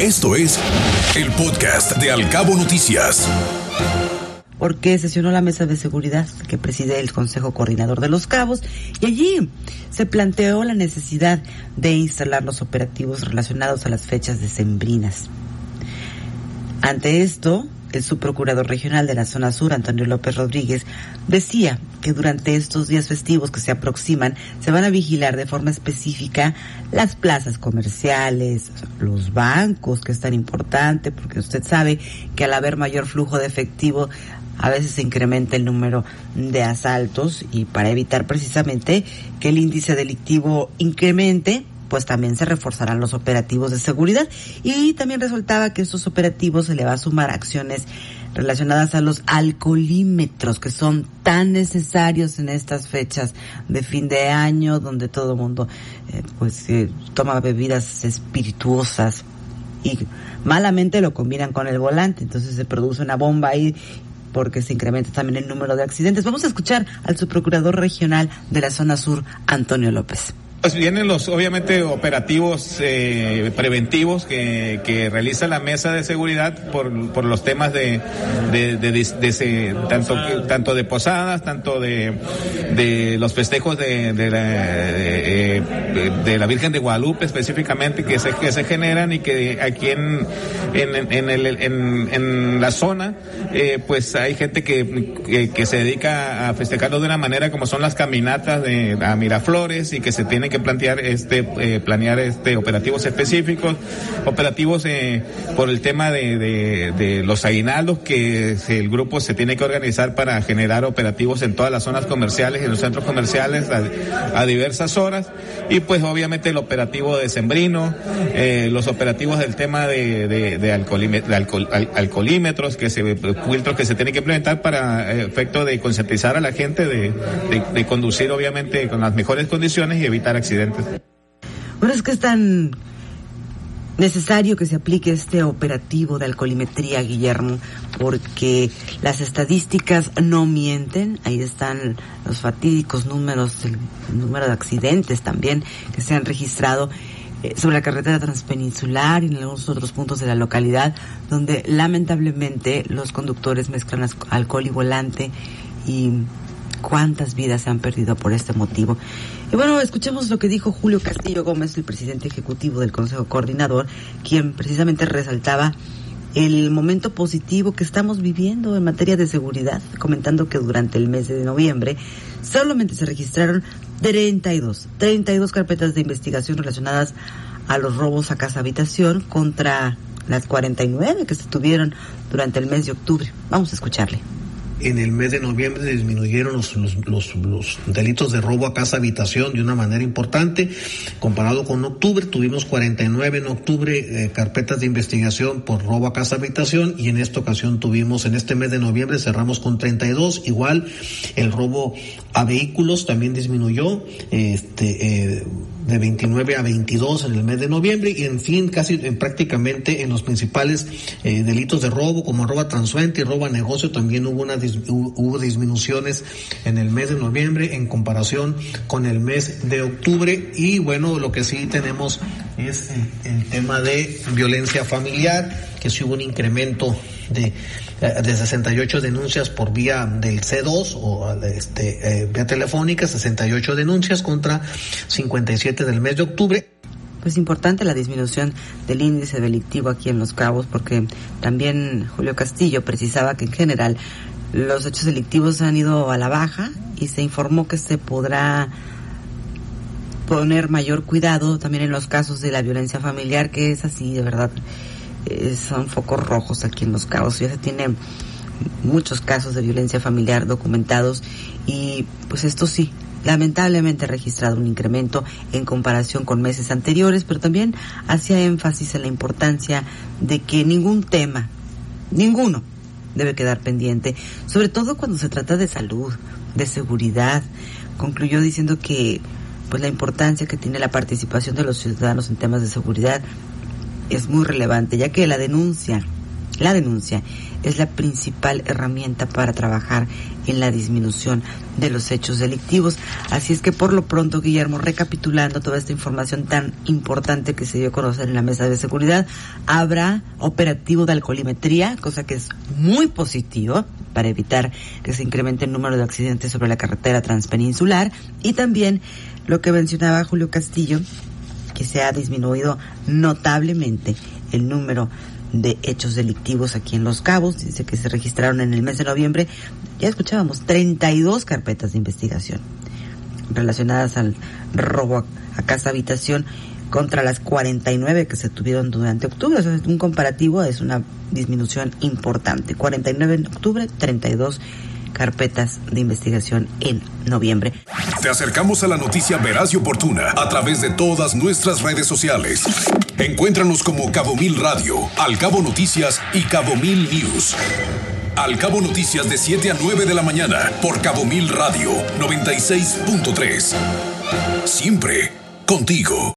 Esto es el podcast de Alcabo Noticias. Porque sesionó la mesa de seguridad que preside el Consejo Coordinador de los Cabos y allí se planteó la necesidad de instalar los operativos relacionados a las fechas decembrinas. Ante esto, el subprocurador regional de la zona sur, Antonio López Rodríguez, decía que durante estos días festivos que se aproximan se van a vigilar de forma específica las plazas comerciales, los bancos, que es tan importante, porque usted sabe que al haber mayor flujo de efectivo a veces se incrementa el número de asaltos y para evitar precisamente que el índice delictivo incremente, pues también se reforzarán los operativos de seguridad y también resultaba que estos operativos se le va a sumar acciones relacionadas a los alcoholímetros que son tan necesarios en estas fechas de fin de año donde todo el mundo eh, pues eh, toma bebidas espirituosas y malamente lo combinan con el volante entonces se produce una bomba ahí porque se incrementa también el número de accidentes. Vamos a escuchar al subprocurador regional de la zona sur, Antonio López. Pues vienen los, obviamente, operativos eh, preventivos que, realiza la mesa de seguridad por, por los temas de, de, tanto, tanto de posadas, tanto de, los festejos la, de, la Virgen de Guadalupe específicamente que se, que se generan y que aquí en, en, en, el, en, en la zona, eh, pues hay gente que, que, que, se dedica a festejarlo de una manera como son las caminatas de, a Miraflores y que se tiene que plantear este eh, planear este operativos específicos, operativos eh, por el tema de, de, los aguinaldos que el grupo se tiene que organizar para generar operativos en todas las zonas comerciales, en los centros comerciales a, diversas horas. Y pues obviamente el operativo de Sembrino, eh, los operativos del tema de, de, de, alcoholímetros, de alcohol, al, alcoholímetros que se filtros que se tienen que implementar para efecto de concientizar a la gente de, de conducir obviamente con las mejores condiciones y evitar accidentes. Bueno, es que es tan necesario que se aplique este operativo de alcoholimetría, Guillermo, porque las estadísticas no mienten. Ahí están los fatídicos números, el número de accidentes también que se han registrado eh, sobre la carretera transpeninsular y en algunos otros puntos de la localidad, donde lamentablemente los conductores mezclan alcohol y volante y cuántas vidas se han perdido por este motivo. Y bueno, escuchemos lo que dijo Julio Castillo Gómez, el presidente ejecutivo del Consejo Coordinador, quien precisamente resaltaba el momento positivo que estamos viviendo en materia de seguridad, comentando que durante el mes de noviembre solamente se registraron 32, 32 carpetas de investigación relacionadas a los robos a casa habitación contra las 49 que se tuvieron durante el mes de octubre. Vamos a escucharle en el mes de noviembre disminuyeron los, los, los, los, delitos de robo a casa habitación de una manera importante. Comparado con octubre, tuvimos 49 en octubre eh, carpetas de investigación por robo a casa habitación y en esta ocasión tuvimos, en este mes de noviembre cerramos con 32. Igual el robo a vehículos también disminuyó. Este, eh, de 29 a 22 en el mes de noviembre y en fin, casi en, prácticamente en los principales eh, delitos de robo como roba transuente y roba negocio también hubo, una, hubo disminuciones en el mes de noviembre en comparación con el mes de octubre. Y bueno, lo que sí tenemos es el, el tema de violencia familiar, que sí hubo un incremento de de 68 denuncias por vía del C2 o este, eh, vía telefónica, 68 denuncias contra 57 del mes de octubre. Pues importante la disminución del índice delictivo aquí en Los Cabos, porque también Julio Castillo precisaba que en general los hechos delictivos han ido a la baja y se informó que se podrá poner mayor cuidado también en los casos de la violencia familiar, que es así, de verdad eh, son focos rojos aquí en Los Cabos. Ya se tienen muchos casos de violencia familiar documentados y pues esto sí, lamentablemente ha registrado un incremento en comparación con meses anteriores, pero también hacía énfasis en la importancia de que ningún tema, ninguno, debe quedar pendiente, sobre todo cuando se trata de salud, de seguridad. Concluyó diciendo que pues la importancia que tiene la participación de los ciudadanos en temas de seguridad es muy relevante, ya que la denuncia la denuncia es la principal herramienta para trabajar en la disminución de los hechos delictivos. Así es que por lo pronto, Guillermo, recapitulando toda esta información tan importante que se dio a conocer en la mesa de seguridad, habrá operativo de alcoholimetría, cosa que es muy positivo para evitar que se incremente el número de accidentes sobre la carretera transpeninsular y también lo que mencionaba Julio Castillo, que se ha disminuido notablemente el número de hechos delictivos aquí en Los Cabos. Dice que se registraron en el mes de noviembre, ya escuchábamos, 32 carpetas de investigación relacionadas al robo a, casa habitación contra las 49 que se tuvieron durante octubre. O sea, un comparativo es una disminución importante. 49 en octubre, 32 carpetas de investigación en noviembre. Te acercamos a la noticia veraz y oportuna a través de todas nuestras redes sociales. Encuéntranos como Cabo Mil Radio, Al Cabo Noticias y Cabo Mil News. Al Cabo Noticias de 7 a 9 de la mañana por Cabo Mil Radio 96.3. Siempre contigo.